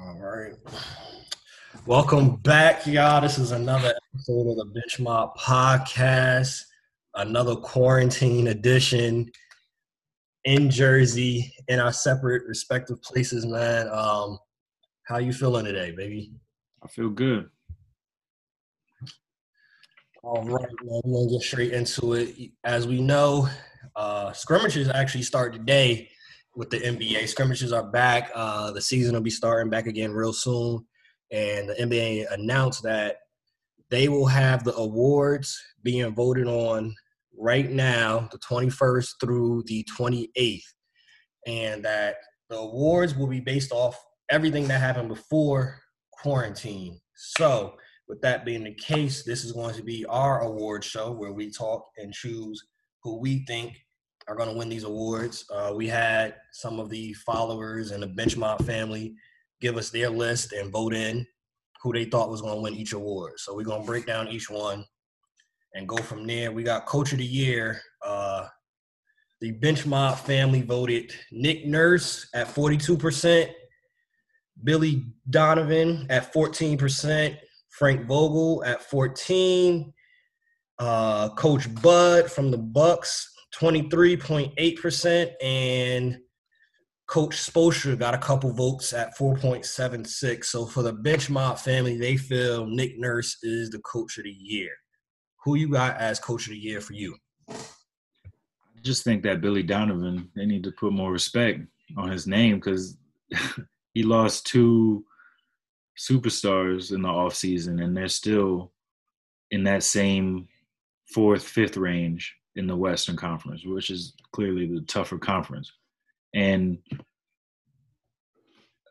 All right. Welcome back, y'all. This is another episode of the Benchmark Podcast, another quarantine edition in Jersey in our separate respective places, man. Um, how you feeling today, baby? I feel good. All right, man. We're gonna get straight into it. As we know, uh, scrimmages actually start today with the NBA. Scrimmages are back. Uh, the season will be starting back again real soon. And the NBA announced that they will have the awards being voted on right now, the 21st through the 28th. And that the awards will be based off everything that happened before quarantine. So, with that being the case, this is going to be our award show where we talk and choose who we think are going to win these awards. Uh, we had some of the followers and the Benchmark family give us their list and vote in who they thought was going to win each award. So we're going to break down each one and go from there. We got Coach of the Year. Uh, the Benchmark family voted Nick Nurse at 42%, Billy Donovan at 14%, Frank Vogel at 14, uh, Coach Bud from the Bucks 23.8%, and Coach Spoelstra got a couple votes at 4.76. So for the bench Benchmark family, they feel Nick Nurse is the coach of the year. Who you got as coach of the year for you? I just think that Billy Donovan, they need to put more respect on his name because he lost two superstars in the offseason and they're still in that same fourth, fifth range in the Western Conference, which is clearly the tougher conference. And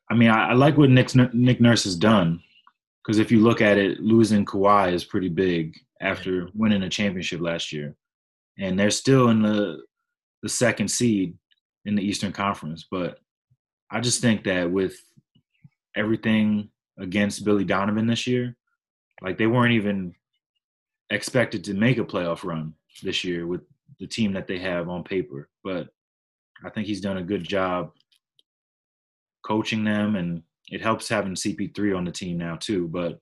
I mean, I, I like what Nick, Nick Nurse has done because if you look at it, losing Kawhi is pretty big after winning a championship last year, and they're still in the the second seed in the Eastern Conference. But I just think that with everything against Billy Donovan this year, like they weren't even expected to make a playoff run this year with the team that they have on paper. But I think he's done a good job coaching them, and it helps having CP3 on the team now too. But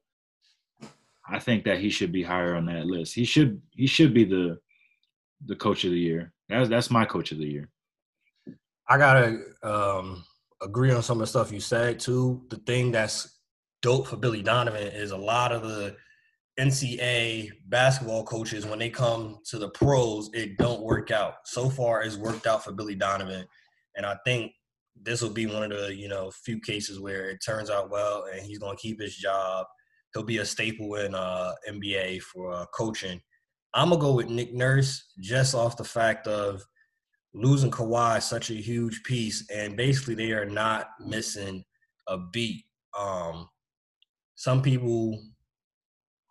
I think that he should be higher on that list. He should he should be the the coach of the year. That's that's my coach of the year. I gotta um, agree on some of the stuff you said too. The thing that's dope for Billy Donovan is a lot of the NCAA basketball coaches when they come to the pros, it don't work out. So far, it's worked out for Billy Donovan, and I think this will be one of the you know few cases where it turns out well, and he's going to keep his job. He'll be a staple in uh, NBA for uh, coaching. I'm gonna go with Nick Nurse just off the fact of losing Kawhi such a huge piece, and basically they are not missing a beat. Um, some people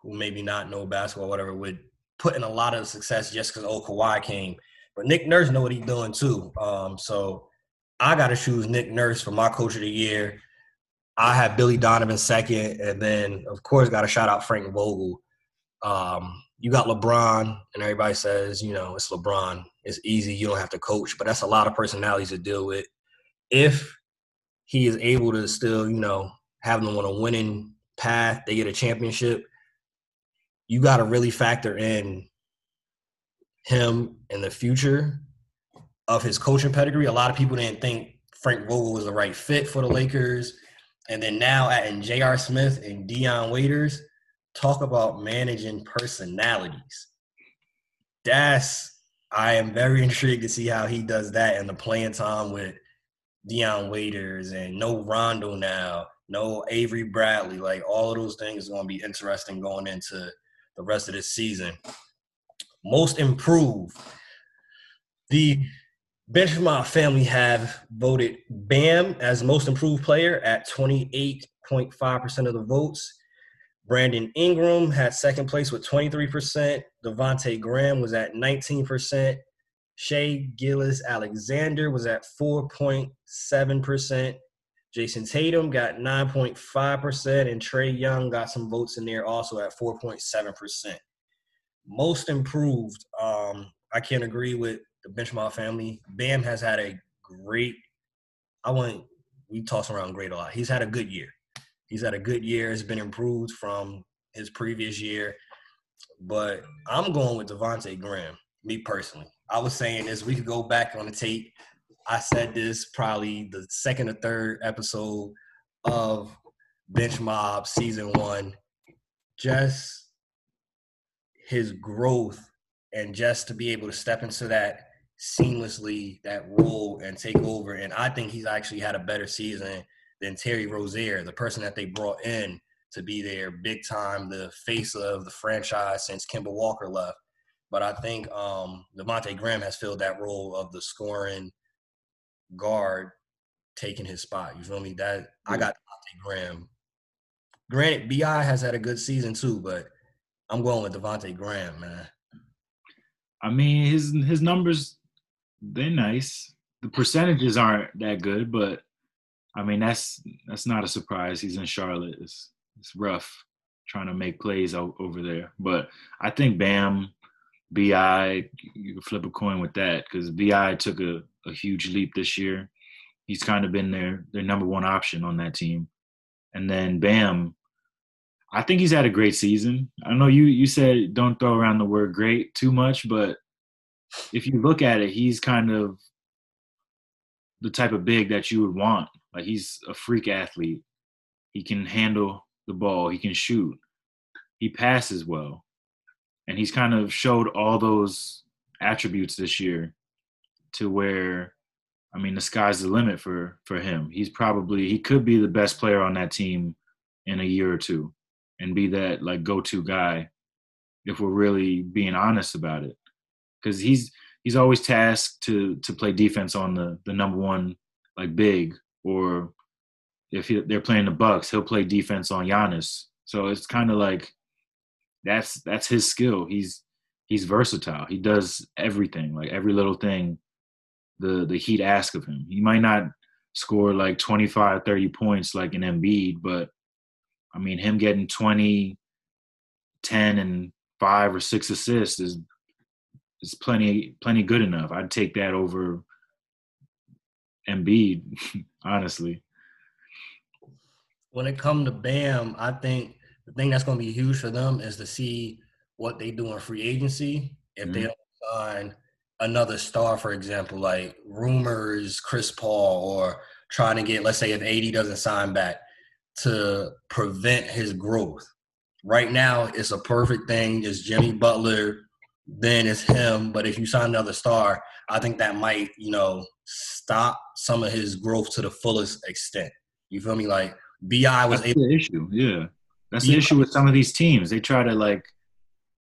who maybe not know basketball, whatever, would put in a lot of success just because old Kawhi came. But Nick Nurse know what he's doing too. Um, so I got to choose Nick Nurse for my coach of the year. I have Billy Donovan second, and then of course got to shout out Frank Vogel. Um, you got LeBron, and everybody says, you know, it's LeBron. It's easy. You don't have to coach, but that's a lot of personalities to deal with. If he is able to still, you know, have them on a winning path, they get a championship you got to really factor in him in the future of his coaching pedigree. A lot of people didn't think Frank Vogel was the right fit for the Lakers. And then now adding J.R. Smith and Dion Waiters, talk about managing personalities. That's I am very intrigued to see how he does that in the playing time with Dion Waiters and no Rondo now, no Avery Bradley. Like all of those things are going to be interesting going into the rest of this season. Most improved. The Benchmark family have voted Bam as most improved player at 28.5% of the votes. Brandon Ingram had second place with 23%. Devonte Graham was at 19%. Shai Gilgeous-Alexander was at 4.7%. Jayson Tatum got 9.5%, and Trae Young got some votes in there also at 4.7%. Most improved, um, I can't agree with the Benchmark family. Bam has had a great, I want, we toss around great a lot. He's had a good year. He's had a good year. It's been improved from his previous year. But I'm going with Devonte Graham, me personally. I was saying this, we could go back on the tape. I said this probably the second or third episode of Benchmark season one. Just his growth and just to be able to step into that seamlessly, that role and take over. And I think he's actually had a better season than Terry Rozier, the person that they brought in to be their big time, the face of the franchise since Kemba Walker left. But I think um, Devonte Graham has filled that role of the scoring guard, taking his spot. You feel me? That I got Devonte Graham. Granted, Bi has had a good season too, but I'm going with Devonte Graham, man. I mean, his his numbers they're nice. The percentages aren't that good, but I mean that's that's not a surprise. He's in Charlotte. It's it's rough trying to make plays over there. But I think Bam, Bi, you can flip a coin with that because Bi took a, a huge leap this year. He's kind of been their their number one option on that team. And then Bam, I think he's had a great season. I know you you said don't throw around the word great too much, but if you look at it, he's kind of the type of big that you would want. Like he's a freak athlete. He can handle the ball. He can shoot. He passes well. And he's kind of showed all those attributes this year to where I mean the sky's the limit for for him. He's probably he could be the best player on that team in a year or two and be that like go-to guy if we're really being honest about it because he's he's always tasked to to play defense on the the number one like big or if he, they're playing the Bucks, he'll play defense on Giannis. So it's kind of like that's that's his skill. He's he's versatile. He does everything, like every little thing the the Heat ask of him. He might not score like 25, 30 points like an Embiid, but I mean him getting 20, 10 and 5 or 6 assists is is plenty plenty good enough. I'd take that over Embiid, honestly. When it comes to Bam, I think the thing that's going to be huge for them is to see what they do in free agency. If mm-hmm. they sign another star, for example, like rumors, Chris Paul, or trying to get, let's say, if AD doesn't sign back, to prevent his growth. Right now, it's a perfect thing. It's Jimmy Butler then it's him. But if you sign another star, I think that might, you know, stop some of his growth to the fullest extent. You feel me? Like Bi was That's able- the issue. Yeah, that's the issue with some of these teams. They try to like,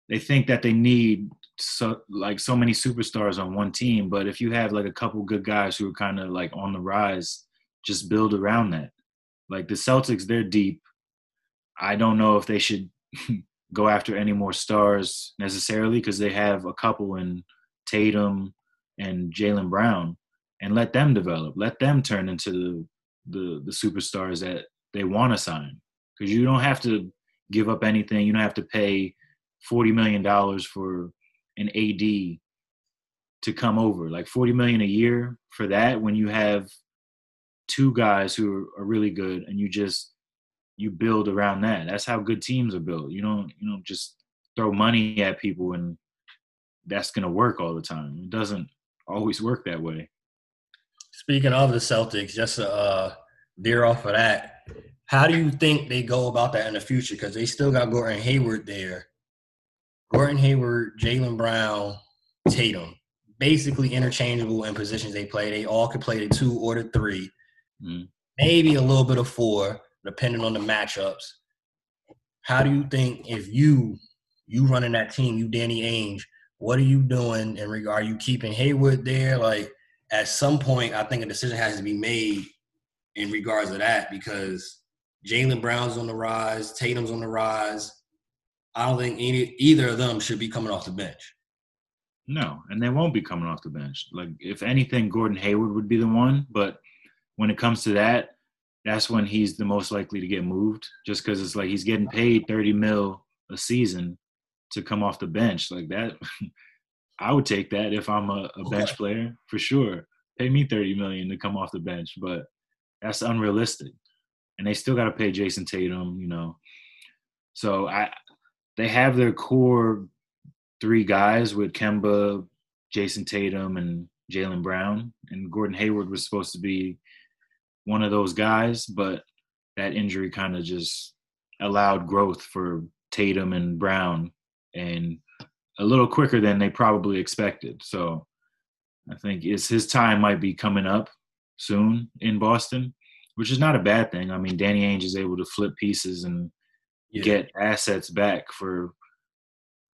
they think that they need so like so many superstars on one team, but if you have like a couple good guys who are kind of like on the rise, just build around that. Like the Celtics, they're deep. I don't know if they should go after any more stars necessarily because they have a couple in Tatum and Jaylen Brown, and let them develop. Let them turn into the the, the superstars that they want to sign. Because you don't have to give up anything. You don't have to pay forty million dollars for an AD to come over. Like forty million a year for that when you have two guys who are, really good and you just you build around that. That's how good teams are built. You don't you don't just throw money at people and that's gonna work all the time. It doesn't always work that way. Speaking of the Celtics, just uh, veer off of that, how do you think they go about that in the future? Because they still got Gordon Hayward there. Gordon Hayward, Jaylen Brown, Tatum, basically interchangeable in positions they play. They all could play the two or the 3 mm-hmm. maybe a little bit of four depending on the matchups. How do you think if you you running that team, you Danny Ainge, what are you doing in regard? Are you keeping Hayward there? Like at some point, I think a decision has to be made in regards to that because Jaylen Brown's on the rise, Tatum's on the rise. I don't think any either of them should be coming off the bench. No, and they won't be coming off the bench. Like if anything, Gordon Hayward would be the one. But when it comes to that, that's when he's the most likely to get moved just because it's like he's getting paid 30 mil a season to come off the bench like that i would take that if i'm a, a bench player for sure pay me 30 million to come off the bench but that's unrealistic and they still got to pay Jayson Tatum. You know, so I they have their core three guys with Kemba, Jayson Tatum, and Jaylen Brown, and Gordon Hayward was supposed to be one of those guys, but that injury kind of just allowed growth for Tatum and Brown and a little quicker than they probably expected. So I think it's his time might be coming up soon in Boston, which is not a bad thing. I mean, Danny Ainge is able to flip pieces and yeah. get assets back for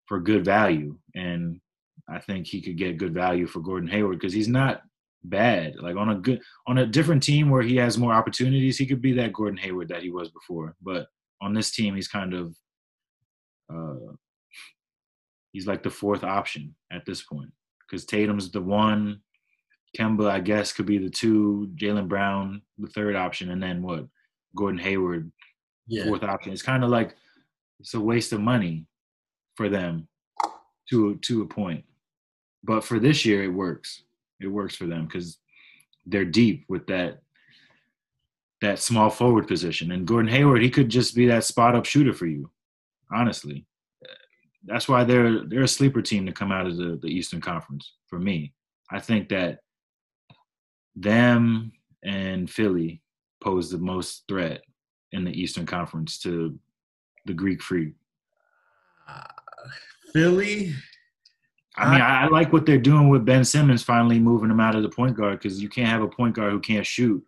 for good value, and I think he could get good value for Gordon Hayward because he's not bad. Like on a good on a different team where he has more opportunities, he could be that Gordon Hayward that he was before. But on this team, he's kind of uh, he's like the fourth option at this point because Tatum's the one, Kemba I guess could be the two, Jaylen Brown the third option, and then what? Gordon Hayward, yeah. fourth option. It's kind of like it's a waste of money for them to to a point. But for this year, it works. It works for them because they're deep with that that small forward position. And Gordon Hayward, he could just be that spot up shooter for you. Honestly, that's why they're they're a sleeper team to come out of the, the Eastern Conference for me. I think that them and Philly pose the most threat in the Eastern Conference to the Greek Freak. Uh, Philly. I mean, I, I, like what they're doing with Ben Simmons finally moving him out of the point guard because you can't have a point guard who can't shoot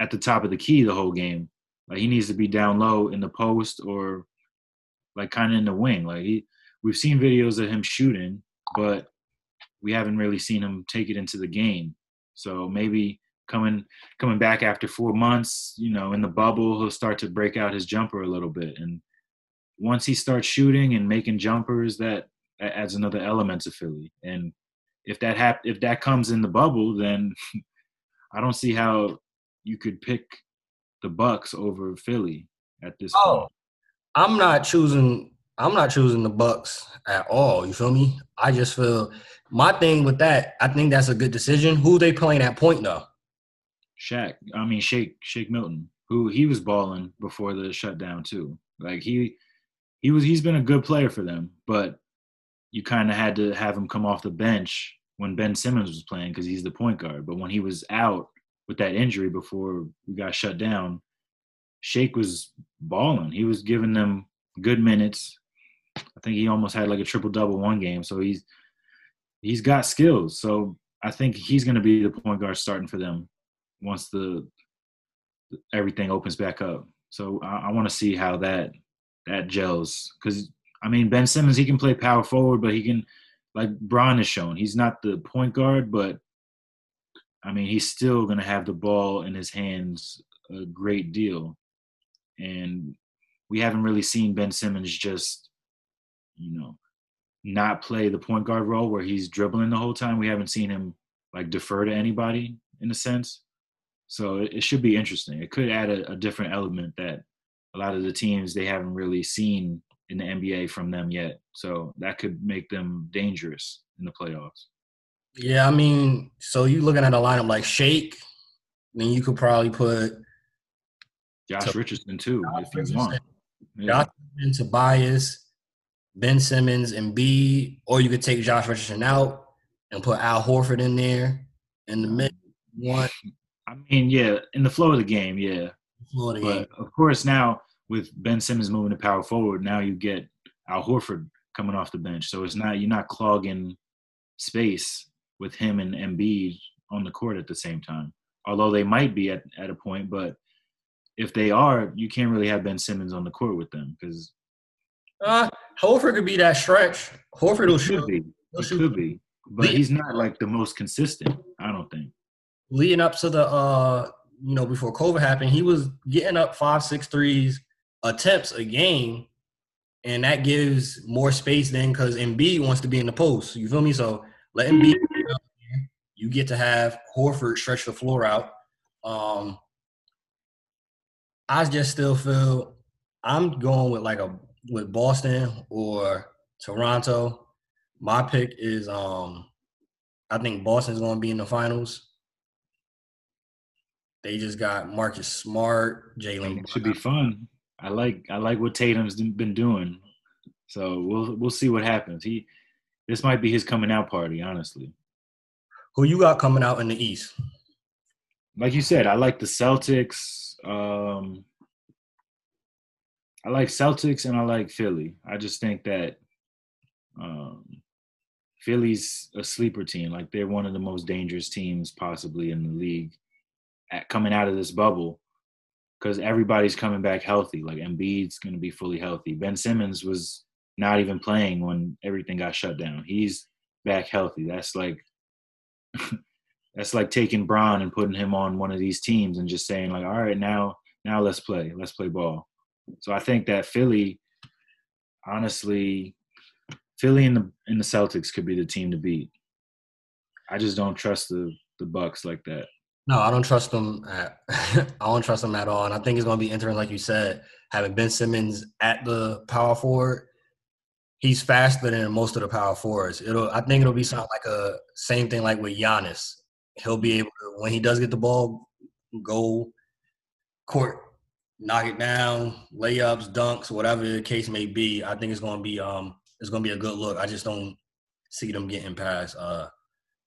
at the top of the key the whole game. Like he needs to be down low in the post or like kind of in the wing. Like he, we've seen videos of him shooting, but we haven't really seen him take it into the game. So maybe coming coming back after four months, you know, in the bubble, he'll start to break out his jumper a little bit. And once he starts shooting and making jumpers, that adds another element to Philly. And if that hap- if that comes in the bubble, then I don't see how you could pick the Bucks over Philly at this oh, point. I'm not choosing. I'm not choosing the Bucks at all. You feel me? I just feel my thing with that. I think that's a good decision. Who they playing at point though? Shaq. I mean Shake Shake Milton, who he was balling before the shutdown too. Like he he was he's been a good player for them, but you kind of had to have him come off the bench when Ben Simmons was playing because he's the point guard. But when he was out with that injury before we got shut down, Shake was balling. He was giving them good minutes. I think he almost had like a triple double one game. So he's he's got skills. So I think he's going to be the point guard starting for them once the everything opens back up. So I, I want to see how that that gels because I mean Ben Simmons he can play power forward, but he can like Bron has shown he's not the point guard, but I mean he's still going to have the ball in his hands a great deal and we haven't really seen Ben Simmons just, you know, not play the point guard role where he's dribbling the whole time. We haven't seen him like defer to anybody in a sense. So it, should be interesting. It could add a, a, different element that a lot of the teams they haven't really seen in the NBA from them yet. So that could make them dangerous in the playoffs. Yeah, I mean, so you looking at a lineup like Shake, then you could probably put Josh so, Richardson too, Josh if you Richardson, want. Yeah. Josh Tobias, Ben Simmons, and B, or you could take Josh Richardson out and put Al Horford in there in the mid one. I mean, yeah, in the flow of the game, yeah. Of The but game. of course, now with Ben Simmons moving to power forward, now you get Al Horford coming off the bench. So it's not you're not clogging space with him and Embiid on the court at the same time. Although they might be at, at a point, but if they are, you can't really have Ben Simmons on the court with them because. Uh, Horford could be that stretch. Horford will shoot. Be. He shoot. could be, but he's not like the most consistent. I don't think. Leading up to the, uh, you know, before COVID happened, he was getting up five, six threes attempts a game, and that gives more space then because Embiid wants to be in the post. You feel me? So let Embiid. You get to have Horford stretch the floor out. Um, I just still feel I'm going with like a with Boston or Toronto. My pick is um I think Boston's going to be in the finals. They just got Marcus Smart, Jaylen. It should be fun. I like I like what Tatum's been doing. So we'll we'll see what happens. He this might be his coming out party, honestly. Who you got coming out in the East? Like you said, I like the Celtics. Um, I like Celtics and I like Philly. I just think that um, Philly's a sleeper team. Like they're one of the most dangerous teams possibly in the league at coming out of this bubble because everybody's coming back healthy. Like Embiid's going to be fully healthy. Ben Simmons was not even playing when everything got shut down. He's back healthy. That's like that's like taking Bron and putting him on one of these teams and just saying like, all right, now now let's play, let's play ball. So I think that Philly, honestly, Philly and the and the Celtics could be the team to beat. I just don't trust the the Bucks like that. No, I don't trust them. At, I don't trust them at all, and I think it's going to be interesting, like you said, having Ben Simmons at the power forward. He's faster than most of the power forwards. It'll. I think it'll be something like a same thing like with Giannis. He'll be able to when he does get the ball, go court, knock it down, layups, dunks, whatever the case may be. I think it's going to be um it's going to be a good look. I just don't see them getting past uh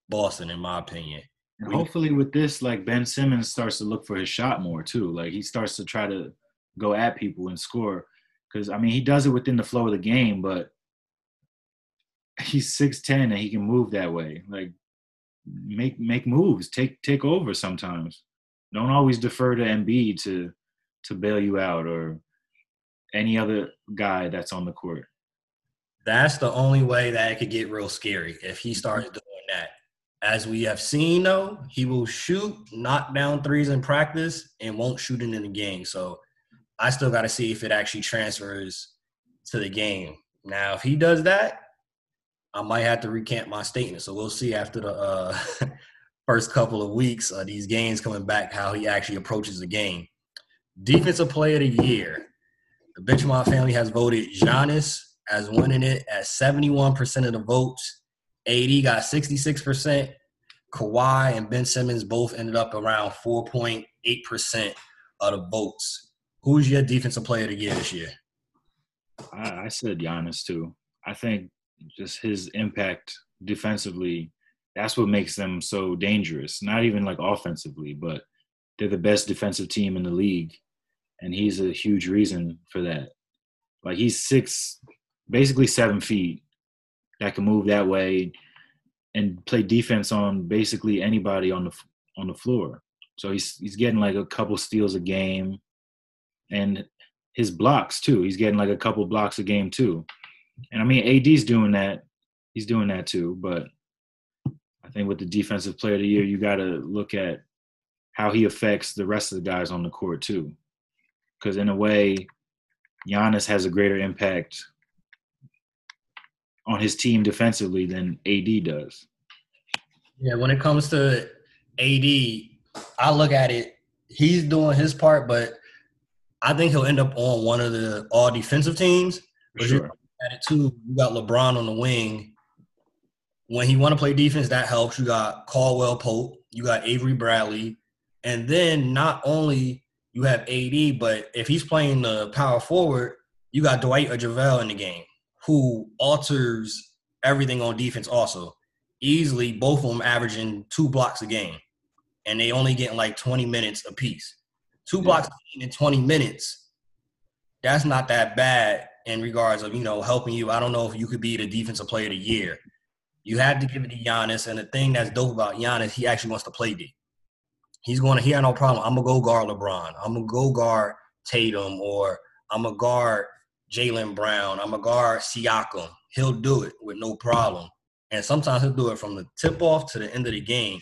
Boston, in my opinion. And hopefully, with this, like Ben Simmons starts to look for his shot more too. Like he starts to try to go at people and score. Because I mean, he does it within the flow of the game, but he's six ten and he can move that way. Like make make moves, take take over sometimes. Don't always defer to Embiid to to bail you out or any other guy that's on the court. That's the only way that it could get real scary if he starts doing that. As we have seen, though, he will shoot, knock down threes in practice, and won't shoot it in the game. So I still got to see if it actually transfers to the game. Now, if he does that, I might have to recant my statement. So we'll see after the uh, first couple of weeks of these games coming back how he actually approaches the game. Defensive Player of the Year. The Benchmark family has voted Giannis as winning it at 71% of the votes. AD got 66%. Kawhi and Ben Simmons both ended up around 4.8% of the votes. Who's your defensive player of the year this year? I, I said Giannis too. I think just his impact defensively, that's what makes them so dangerous. Not even like offensively, but they're the best defensive team in the league. And he's a huge reason for that. Like he's six basically seven feet that can move that way and play defense on basically anybody on the on the floor. So he's he's getting like a couple steals a game, and his blocks too. He's getting like a couple blocks a game too. And I mean, AD's doing that. He's doing that too. But I think with the defensive player of the year, you got to look at how he affects the rest of the guys on the court too. Because in a way, Giannis has a greater impact on his team defensively than AD does. Yeah, when it comes to AD, I look at it. He's doing his part, but I think he'll end up on one of the all defensive teams. For sure. At it too, you got LeBron on the wing. When he want to play defense, that helps. You got Caldwell Pope, you got Avery Bradley, and then not only you have AD, but if he's playing the power forward, you got Dwight or JaVale in the game who alters everything on defense also. Easily, both of them averaging two blocks a game, and they only getting like 20 minutes apiece. Two blocks in 20 minutes, that's not that bad in regards of, you know, helping you. I don't know if you could be the defensive player of the year. You have to give it to Giannis, and the thing that's dope about Giannis, he actually wants to play D. He's going to, he had no problem. I'm going to go guard LeBron. I'm going to go guard Tatum, or I'm going to guard Jaylen Brown. I'm going to guard Siakam. He'll do it with no problem. And sometimes he'll do it from the tip off to the end of the game.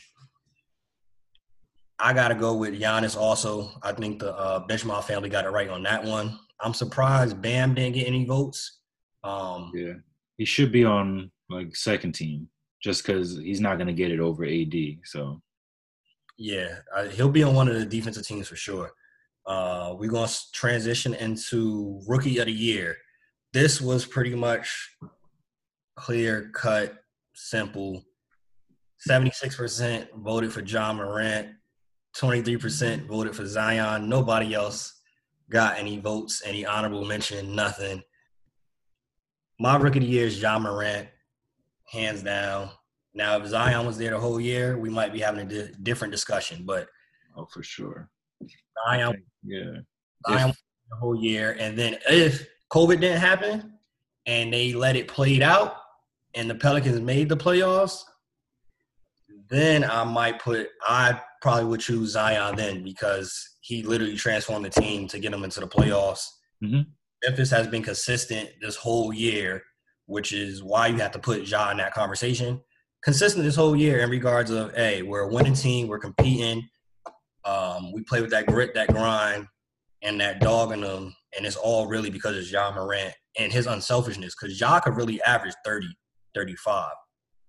I got to go with Giannis also. I think the uh, family got it right on that one. I'm surprised Bam didn't get any votes. Um, yeah, he should be on like second team just because he's not going to get it over AD. So, yeah, uh, he'll be on one of the defensive teams for sure. Uh, we're going to transition into rookie of the year. This was pretty much clear cut, simple. 76% voted for Ja Morant, 23% voted for Zion. Nobody else got any votes, any honorable mention, nothing. My rookie of the year is Ja Morant, hands down. Now, if Zion was there the whole year, we might be having a di- different discussion. But oh, for sure, Zion, yeah, Zion the whole year, and then if COVID didn't happen and they let it played out, and the Pelicans made the playoffs, then I might put I probably would choose Zion then because he literally transformed the team to get them into the playoffs. Mm-hmm. Memphis has been consistent this whole year, which is why you have to put Ja in that conversation. Consistent this whole year in regards of, hey, we're a winning team, we're competing, um, we play with that grit, that grind, and that dog in them, and it's all really because of Ja Morant and his unselfishness. Because Ja could really average 30, 35,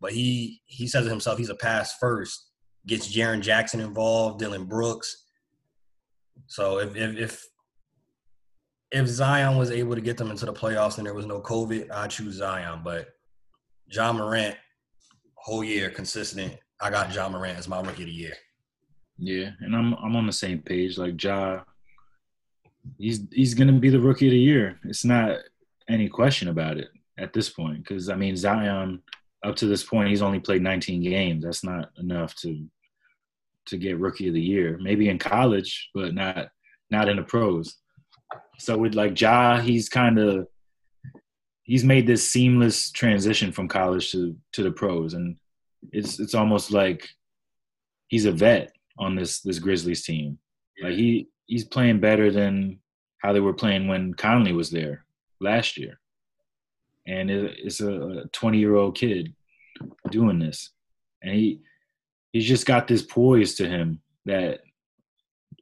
but he he says it himself, he's a pass first. Gets Jaren Jackson involved, Dillon Brooks. So if if if if Zion was able to get them into the playoffs and there was no COVID, I'd choose Zion. But Ja Morant, whole year consistent. I got Ja Morant as my rookie of the year. Yeah, and I'm I'm on the same page. Like Ja, he's he's gonna be the rookie of the year. It's not any question about it at this point. Because I mean, Zion, up to this point, he's only played 19 games. That's not enough to to get rookie of the year. Maybe in college, but not not in the pros. So with like Ja, he's kind of he's made this seamless transition from college to to the pros, and it's it's almost like he's a vet on this this Grizzlies team. Like he he's playing better than how they were playing when Conley was there last year, and it, it's a 20 year old kid doing this, and he he's just got this poise to him that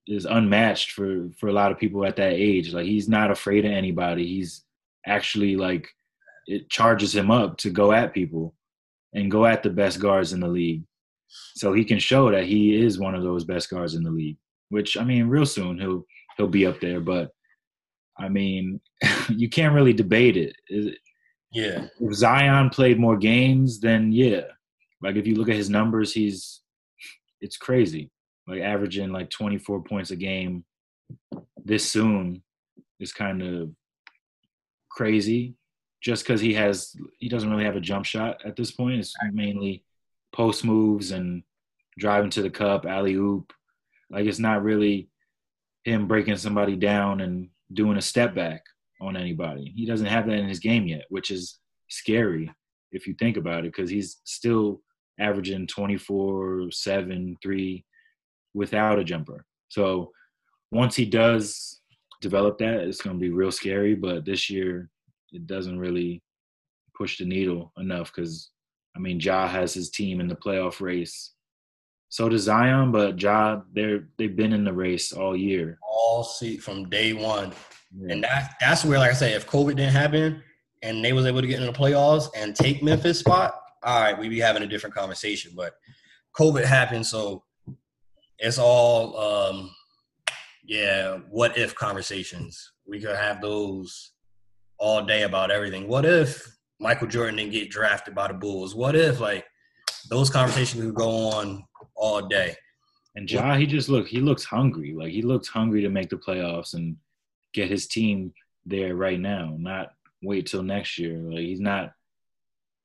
is unmatched for for a lot of people at that age. Like he's not afraid of anybody. He's actually like it charges him up to go at people and go at the best guards in the league. So he can show that he is one of those best guards in the league. Which I mean, real soon he'll he'll be up there. But I mean, you can't really debate it. Yeah. If Zion played more games, then yeah. Like if you look at his numbers, he's it's crazy like averaging like 24 points a game this soon is kind of crazy just because he has he doesn't really have a jump shot at this point. It's mainly post moves and driving to the cup alley oop like it's not really him breaking somebody down and doing a step back on anybody. He doesn't have that in his game yet which is scary if you think about it because he's still averaging 24 7 3 without a jumper. So once he does develop that, it's going to be real scary. But this year, it doesn't really push the needle enough because, I mean, Ja has his team in the playoff race. So does Zion, but Ja, they're they've been in the race all year, all see from day one, yeah. and that that's where, like I say, if COVID didn't happen and they was able to get in the playoffs and take Memphis spot, all right, we'd be having a different conversation. But COVID happened, so it's all um yeah what if conversations? We could have those all day about everything. What if michael jordan didn't get drafted by the bulls? What if like those conversations could go on all day? And ja he just look he looks hungry. Like he looks hungry to make the playoffs and get his team there right now not wait till next year. Like he's not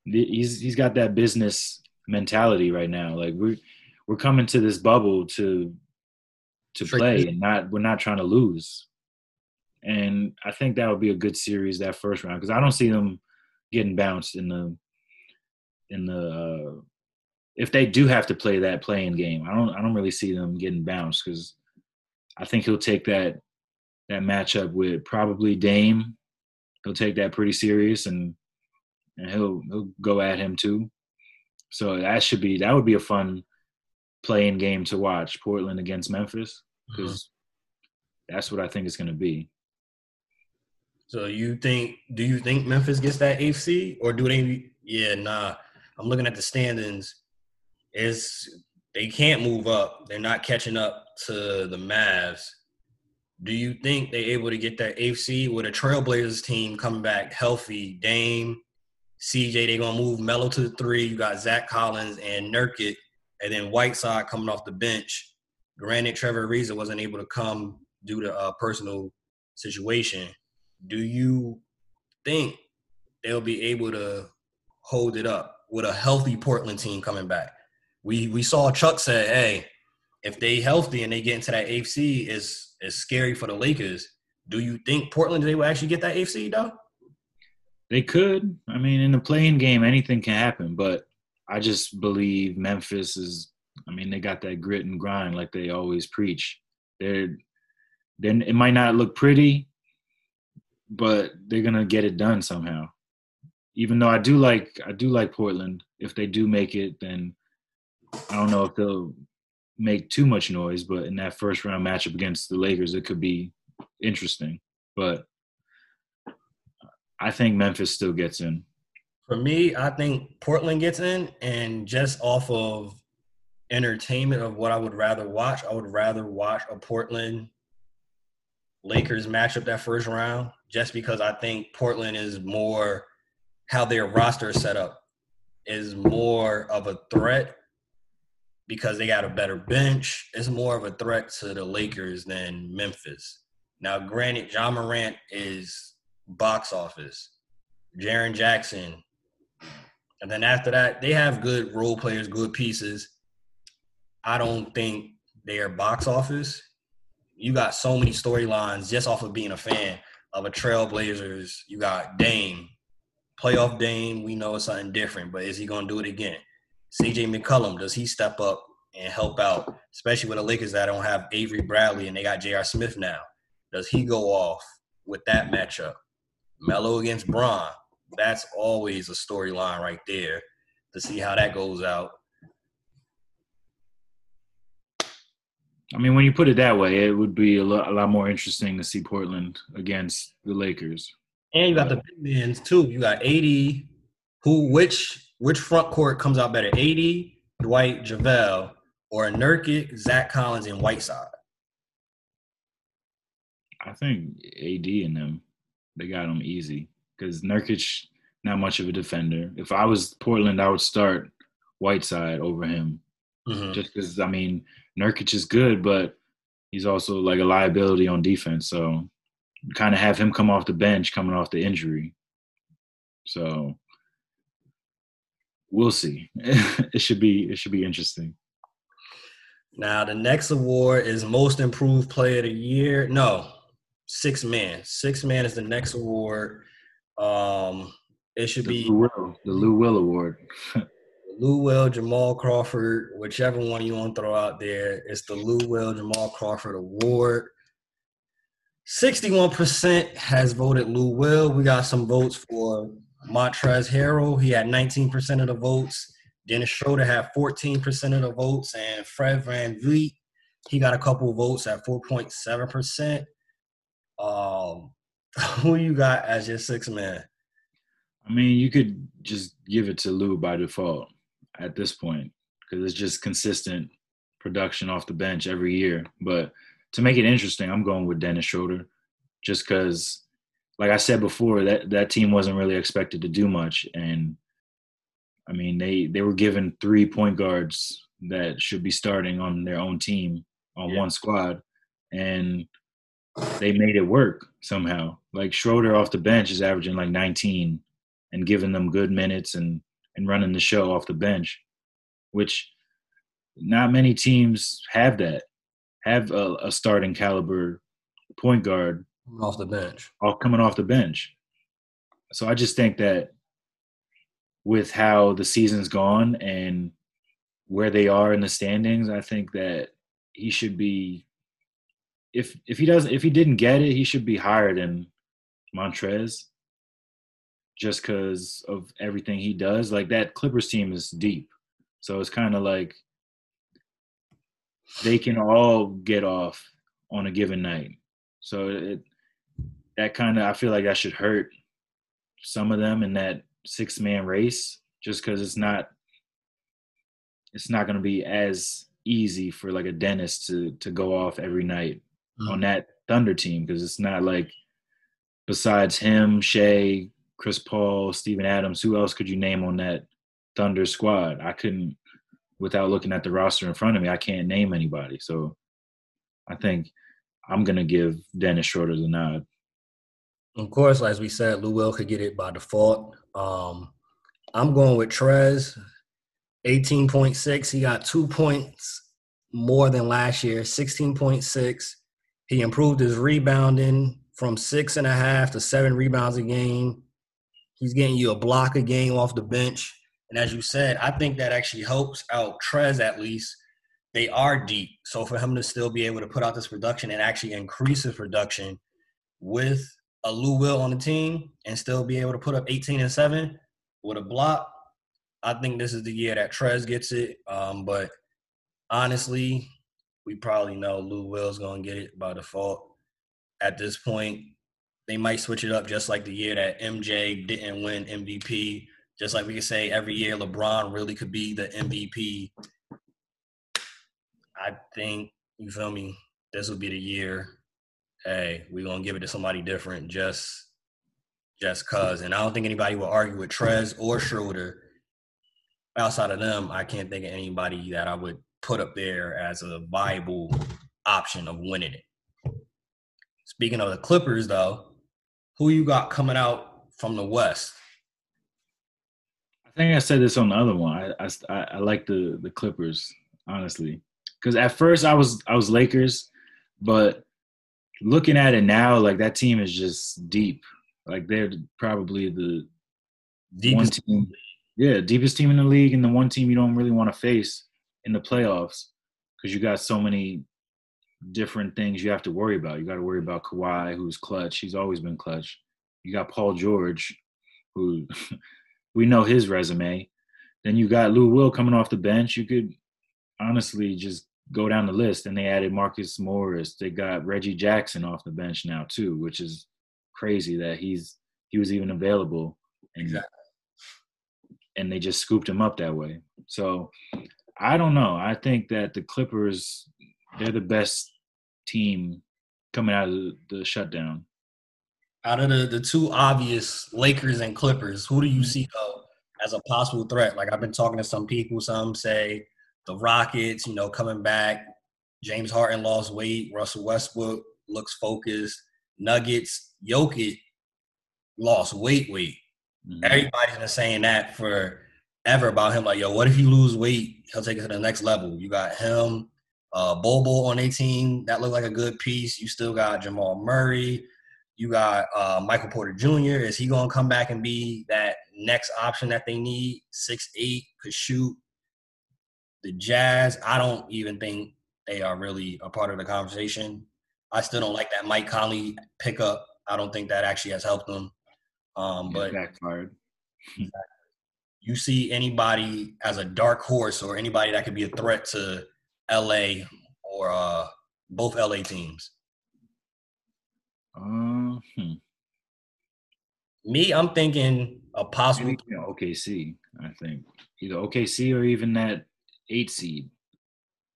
he's he's got that business mentality right now. Like we're we're coming to this bubble to to play and not we're not trying to lose. And I think that would be a good series that first round because I don't see them getting bounced in the in the uh, if they do have to play that play-in game. I don't I don't really see them getting bounced because I think he'll take that that matchup with probably Dame. He'll take that pretty serious and and he'll he'll go at him too. So that should be that would be a fun play-in game to watch Portland against Memphis because mm-hmm. that's what I think it's going to be. So you think? Do you think Memphis gets that eighth seed, or do they? Yeah, nah. I'm looking at the standings. Is they can't move up. They're not catching up to the Mavs. Do you think they're able to get that eighth seed with a Trailblazers team coming back healthy? Dame, CJ, they're gonna move Melo to the three. You got Zach Collins and Nurkic and then Whiteside coming off the bench. Granted, Trevor Ariza wasn't able to come due to a personal situation. Do you think they'll be able to hold it up with a healthy Portland team coming back? We we saw Chuck say, "Hey, if they healthy and they get into that AFC, is is scary for the Lakers." Do you think Portland they will actually get that AFC though? They could. I mean, in the play-in game, anything can happen. But I just believe Memphis is. I mean, they got that grit and grind like they always preach. They're then it might not look pretty, but they're gonna get it done somehow. Even though I do like I do like Portland. If they do make it, then I don't know if they'll make too much noise. But in that first round matchup against the Lakers, it could be interesting. But I think Memphis still gets in. For me, I think Portland gets in, and just off of entertainment of what I would rather watch, I would rather watch a Portland Lakers matchup that first round, just because I think Portland is more how their roster is set up is more of a threat because they got a better bench. It's more of a threat to the Lakers than Memphis. Now, granted, Ja Morant is box office, Jaren Jackson, and then after that, they have good role players, good pieces. I don't think they are box office. You got so many storylines just off of being a fan of a Trailblazers. You got Dame, playoff Dame. We know it's something different, but is he going to do it again? CJ McCollum, does he step up and help out, especially with the Lakers that don't have Avery Bradley and they got J.R. Smith now? Does he go off with that matchup? Melo against Bron. That's always a storyline right there to see how that goes out. I mean, when you put it that way, it would be a lot, a lot more interesting to see Portland against the Lakers. And you got the big men too. You got AD, who which which front court comes out better, AD, Dwight, JaVale, or Nurkic, Zach Collins, and Whiteside? I think AD and them, they got them easy because Nurkic not much of a defender. If I was Portland, I would start Whiteside over him, mm-hmm. just because I mean Nurkic is good, but he's also like a liability on defense. So kind of have him come off the bench coming off the injury. So we'll see. it should be it should be interesting. Now the next award is most improved player of the year. No, six man. Six man is the next award. Um, it should the be Lou Will, the Lou Will Award. Lou Will, Jamal Crawford, whichever one you want to throw out there. It's the Lou Will, Jamal Crawford Award. 61% has voted Lou Will. We got some votes for Montrezl Harrell. He had 19% of the votes. Dennis Schroeder had 14% of the votes. And Fred VanVleet, he got a couple votes at 4.7%. Um, who you got as your six man? I mean, you could just give it to Lou by default at this point because it's just consistent production off the bench every year. But to make it interesting, I'm going with Dennis Schroeder just because, like I said before, that that team wasn't really expected to do much, and I mean they they were given three point guards that should be starting on their own team on yeah. one squad, and they made it work somehow. Like Schroeder off the bench is averaging like 19 and giving them good minutes and and running the show off the bench, which not many teams have that. Have a, a starting caliber point guard off the bench, all coming off the bench. So I just think that with how the season's gone and where they are in the standings, I think that he should be if if he doesn't if he didn't get it, he should be higher than Montrez. Just because of everything he does, like that Clippers team is deep, so it's kind of like they can all get off on a given night. So it that kind of I feel like that should hurt some of them in that six man race, just because it's not it's not going to be as easy for like a Dennis to to go off every night mm-hmm. on that Thunder team because it's not like besides him, Shai, Chris Paul, Steven Adams, who else could you name on that Thunder squad? I couldn't without looking at the roster in front of me, I can't name anybody. So I think I'm gonna give Dennis Schroeder the nod. Of course, as we said, Lou Will could get it by default. Um, I'm going with Trez, 18.6. He got two points more than last year, 16.6. He improved his rebounding from six and a half to seven rebounds a game. He's getting you a block a game off the bench. And as you said, I think that actually helps out Trez at least. They are deep. So for him to still be able to put out this production and actually increase his production with a Lou Will on the team and still be able to put up 18 and 7 with a block, I think this is the year that Trez gets it. Um, but honestly, we probably know Lou Will's to get it by default. At this point, they might switch it up just like the year that MJ didn't win MVP. Just like we could say every year LeBron really could be the MVP. I think, you feel me, this would be the year. Hey, we're gonna give it to somebody different just just cause. And I don't think anybody will argue with Trez or Schroeder. Outside of them, I can't think of anybody that I would put up there as a viable option of winning it. Speaking of the Clippers, though, who you got coming out from the West? I think I said this on the other one. I I, I like the the Clippers honestly, because at first I was I was Lakers, but looking at it now, like that team is just deep. Like they're probably the deepest one team, yeah, deepest team in the league, and the one team you don't really want to face in the playoffs because you got so many different things you have to worry about. You got to worry about Kawhi, who's clutch. He's always been clutch. You got Paul George, who we know his resume. Then you got Lou Will coming off the bench. You could honestly just go down the list. And they added Marcus Morris. They got Reggie Jackson off the bench now too, which is crazy that he's he was even available. And, exactly. And they just scooped him up that way. So I don't know. I think that the Clippers, they're the best team coming out of the, the shutdown. Out of the, the two obvious Lakers and Clippers, who do you see though as a possible threat? Like I've been talking to some people, some say the Rockets, you know, coming back. James Harden lost weight. Russell Westbrook looks focused. Nuggets, Jokic lost weight, weight. Mm-hmm. Everybody's been saying that for ever about him. Like, yo, what if you lose weight? He'll take it to the next level. You got him, uh, Bobo on 18. That looked like a good piece. You still got Jamal Murray. You got uh, Michael Porter Jr. Is he going to come back and be that next option that they need? Six eight could shoot. The Jazz, I don't even think they are really a part of the conversation. I still don't like that Mike Conley pickup. I don't think that actually has helped them. Um, but backfired. You see anybody as a dark horse or anybody that could be a threat to LA or uh, both LA teams? Uh, hmm. Me, I'm thinking a possible Maybe, OKC. I think either OKC or even that eight seed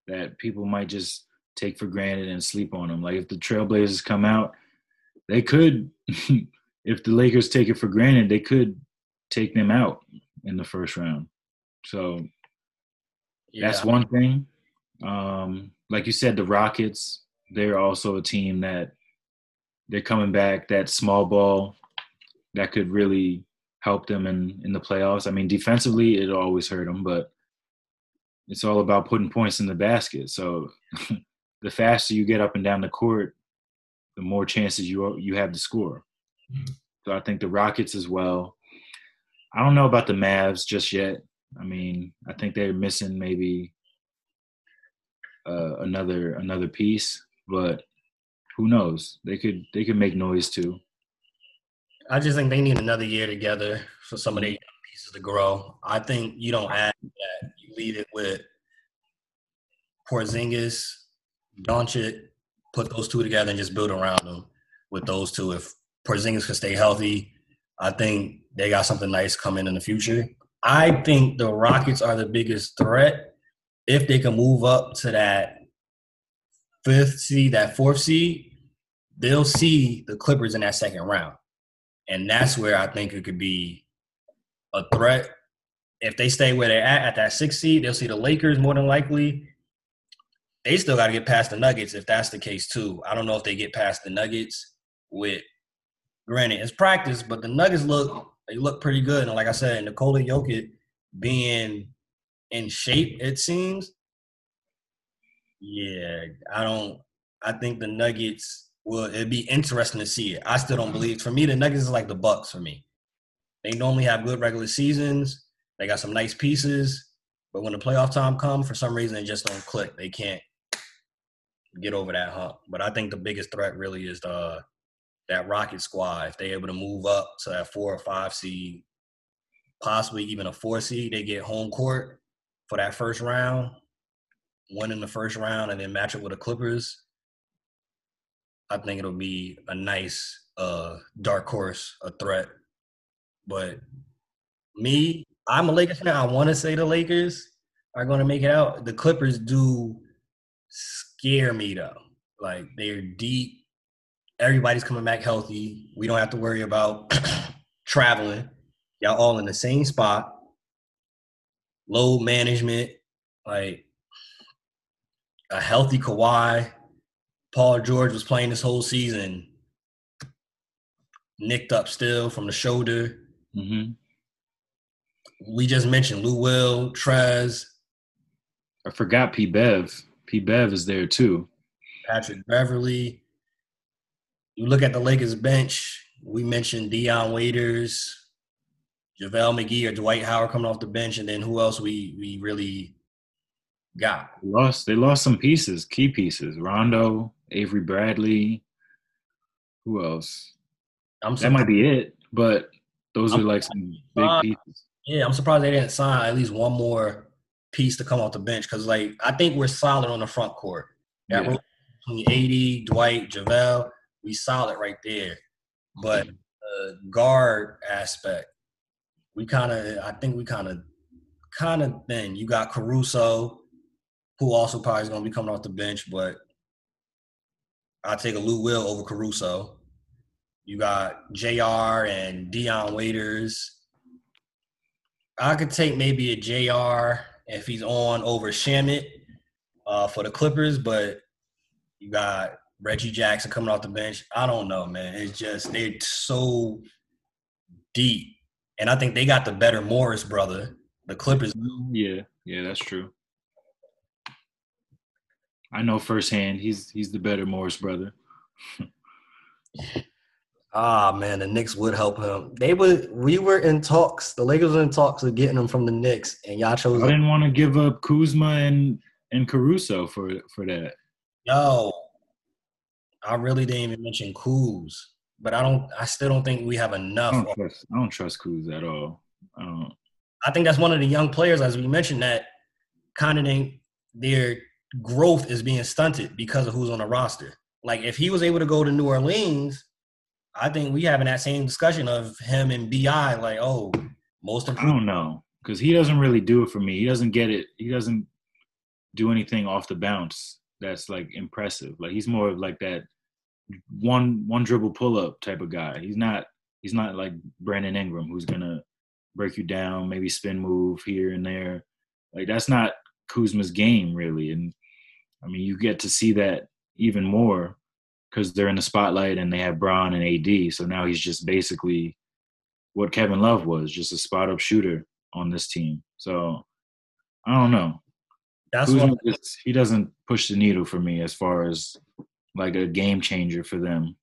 that people might just take for granted and sleep on them. Like if the Trailblazers come out, they could. if the Lakers take it for granted, they could take them out in the first round. So yeah. that's one thing. Um, like you said, the Rockets, they're also a team that they're coming back. That small ball that could really help them in in the playoffs. I mean, defensively, it always hurt them, but it's all about putting points in the basket. So the faster you get up and down the court, the more chances you you have to score. Mm-hmm. So I think the Rockets as well. I don't know about the Mavs just yet. I mean, I think they're missing maybe uh, another another piece, but who knows? They could they could make noise too. I just think they need another year together for some of the pieces to grow. I think you don't add that. You leave it with Porzingis, Doncic, put those two together and just build around them with those two. If Porzingis can stay healthy, I think they got something nice coming in the future. I think the Rockets are the biggest threat if they can move up to that fifth seed, that fourth seed. They'll see the Clippers in that second round, and that's where I think it could be a threat. If they stay where they're at at that sixth seed, they'll see the Lakers more than likely. they still got to get past the Nuggets if that's the case too. I don't know if they get past the Nuggets with. Granted, it's practice, but the Nuggets look they look pretty good. And like I said, Nikola Jokic being in shape, it seems. Yeah, I don't. I think the Nuggets will. It'd be interesting to see it. I still don't believe. For me, the Nuggets is like the Bucks for me. They normally have good regular seasons. They got some nice pieces, but when the playoff time comes, for some reason, they just don't click. They can't get over that hump. But I think the biggest threat really is the that Rocket squad. If they're able to move up to that four or five seed, possibly even a four seed, they get home court for that first round, win in the first round, and then match it with the Clippers. I think it'll be a nice uh, dark horse, a threat. But me, I'm a Lakers fan. I want to say the Lakers are going to make it out. The Clippers do scare me though. Like they're deep. Everybody's coming back healthy. We don't have to worry about traveling. Y'all all in the same spot. Low management, like a healthy Kawhi. Paul George was playing this whole season, nicked up still from the shoulder. Mm-hmm. We just mentioned Lou Will, Trez. I forgot P. Bev. P. Bev is there too. Patrick Beverley. You look at the Lakers bench. We mentioned Dion Waiters, JaVale McGee, or Dwight Howard coming off the bench, and then who else we we really got? They lost they lost some pieces, key pieces. Rondo, Avery Bradley. Who else? I'm that might be it, but those I'm, are like some big pieces. Yeah, I'm surprised they didn't sign at least one more piece to come off the bench because, like, I think we're solid on the front court. That Yeah. between AD, Dwight, JaVale, we solid right there. But the guard aspect, we kind of, I think we kind of, kind of thin. You got Caruso, who also probably is going to be coming off the bench, but I'll take a Lou Will over Caruso. You got JR and Dion Waiters. I could take maybe a JR if he's on over Shamet uh, for the Clippers, but you got Reggie Jackson coming off the bench. I don't know, man. It's just they're so deep, and I think they got the better Morris brother. The Clippers, Yeah, yeah, that's true. I know firsthand. He's he's the better Morris brother. ah man, the Knicks would help him. They would. We were in talks. The Lakers were in talks of getting him from the Knicks, and y'all chose. I didn't want to give up Kuzma and and Caruso for for that. Yo, I really didn't even mention Kuz, but I don't. I still don't think we have I enough. don't trust. I don't trust Kuz at all. I don't. I think that's one of the young players, as we mentioned, that kind of they- their growth is being stunted because of who's on the roster. Like if he was able to go to New Orleans, I think we having that same discussion of him and Bi. Like, oh, most of I don't know because he doesn't really do it for me. He doesn't get it. He doesn't do anything off the bounce that's like impressive. Like he's more of like that one one dribble pull up type of guy. He's not he's not like Brandon Ingram who's gonna break you down, maybe spin move here and there. Like that's not Kuzma's game really. And I mean you get to see that even more because they're in the spotlight and they have Bron and AD. So now he's just basically what Kevin Love was, just a spot up shooter on this team. So I don't know. That's Kuzma what just- he doesn't push the needle for me as far as like a game changer for them.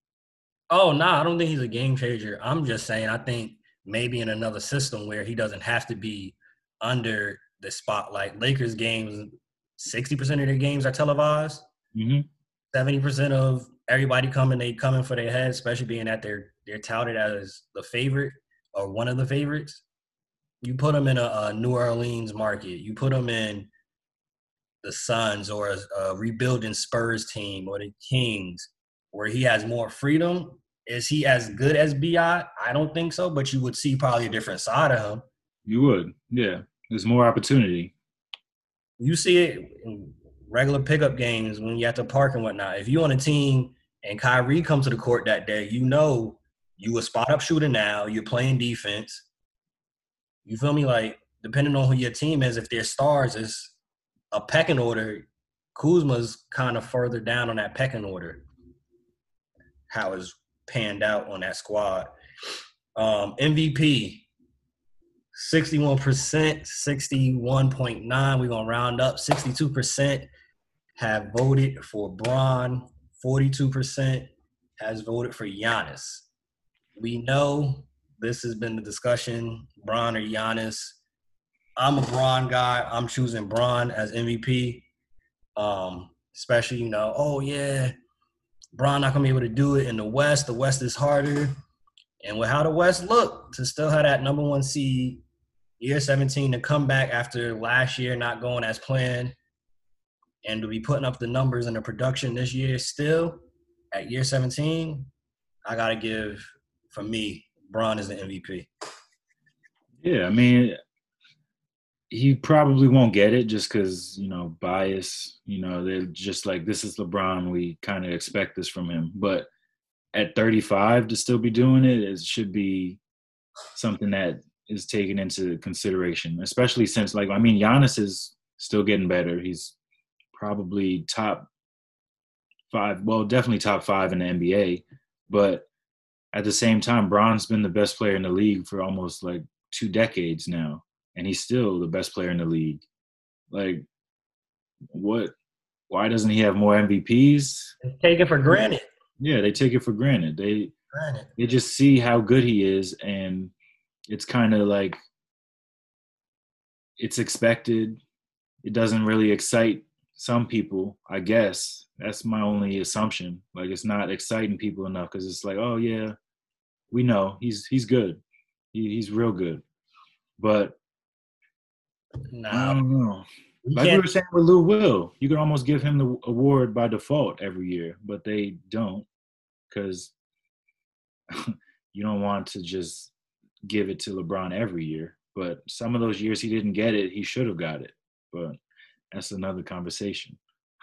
Oh no, I don't think he's a game changer. I'm just saying I think maybe in another system where he doesn't have to be under the spotlight. Lakers games, sixty percent of their games are televised. hmm Seventy percent of everybody coming, they coming for their head, especially being that they're they're touted as the favorite or one of the favorites. You put them in a, a New Orleans market. You put them in the Suns or a, a rebuilding Spurs team or the Kings, where he has more freedom. Is he as good as Bi? I don't think so, but you would see probably a different side of him. You would, yeah. There's more opportunity. You see it in regular pickup games when you at the park and whatnot. If you on a team and Kyrie comes to the court that day, you know you a spot up shooter now. You're playing defense. You feel me? Like depending on who your team is, if they're stars, is a pecking order. Kuzma's kind of further down on that pecking order. How is panned out on that squad. Um, MVP, 61%, 61.9. We're gonna round up. 62% have voted for Bron. 42% has voted for Giannis. We know this has been the discussion, Bron or Giannis. I'm a Bron guy. I'm choosing Bron as MVP. Um, especially, you know, oh yeah, Bron not gonna be able to do it in the West. The West is harder. And with how the West looked, to still have that number one seed, year 17 to come back after last year not going as planned, and to be putting up the numbers and the production this year still at year 17, I gotta give for me, Bron is the MVP. Yeah, I mean, he probably won't get it just because you know bias. You know, they're just like this is LeBron. We kind of expect this from him, but at 35 to still be doing it, it should be something that is taken into consideration, especially since like I mean Giannis is still getting better. He's probably top five, well, definitely top five in the NBA, but at the same time, Bron's been the best player in the league for almost like two decades now and he's still the best player in the league. Like, what? Why doesn't he have more MVPs? They take it for granted. Yeah, they take it for granted. They granted. they just see how good he is, and it's kind of like it's expected. It doesn't really excite some people, I guess. That's my only assumption. Like it's not exciting people enough because it's like, oh yeah, we know he's he's good. He, he's real good. But No, I don't know. we Like we can't. were saying with Lou Will, you could almost give him the award by default every year, but they don't because you don't want to just give it to LeBron every year. But some of those years he didn't get it, he should have got it. But that's another conversation.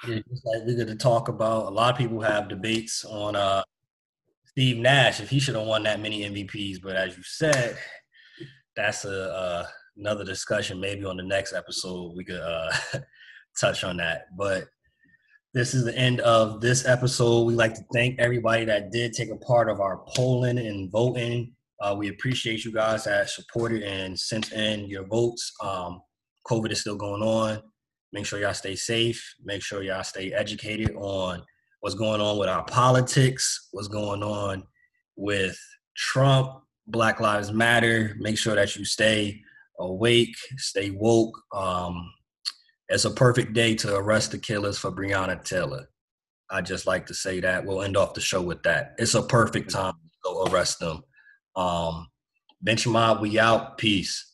Yeah, like we're going to talk about. A lot of people have debates on uh, Steve Nash if he should have won that many MVPs. But as you said, that's a uh, another discussion. Maybe on the next episode we could uh, touch on that. But this is the end of this episode. We like to thank everybody that did take a part of our polling and voting. Uh, we appreciate you guys that supported and sent in your votes. Um, COVID is still going on. Make sure y'all stay safe. Make sure y'all stay educated on what's going on with our politics, what's going on with Trump, Black Lives Matter. Make sure that you stay awake, stay woke. Um, it's a perfect day to arrest the killers for Breonna Taylor. I just like to say that. We'll end off the show with that. It's a perfect time to go arrest them. Um, Bench Mob, we out. Peace.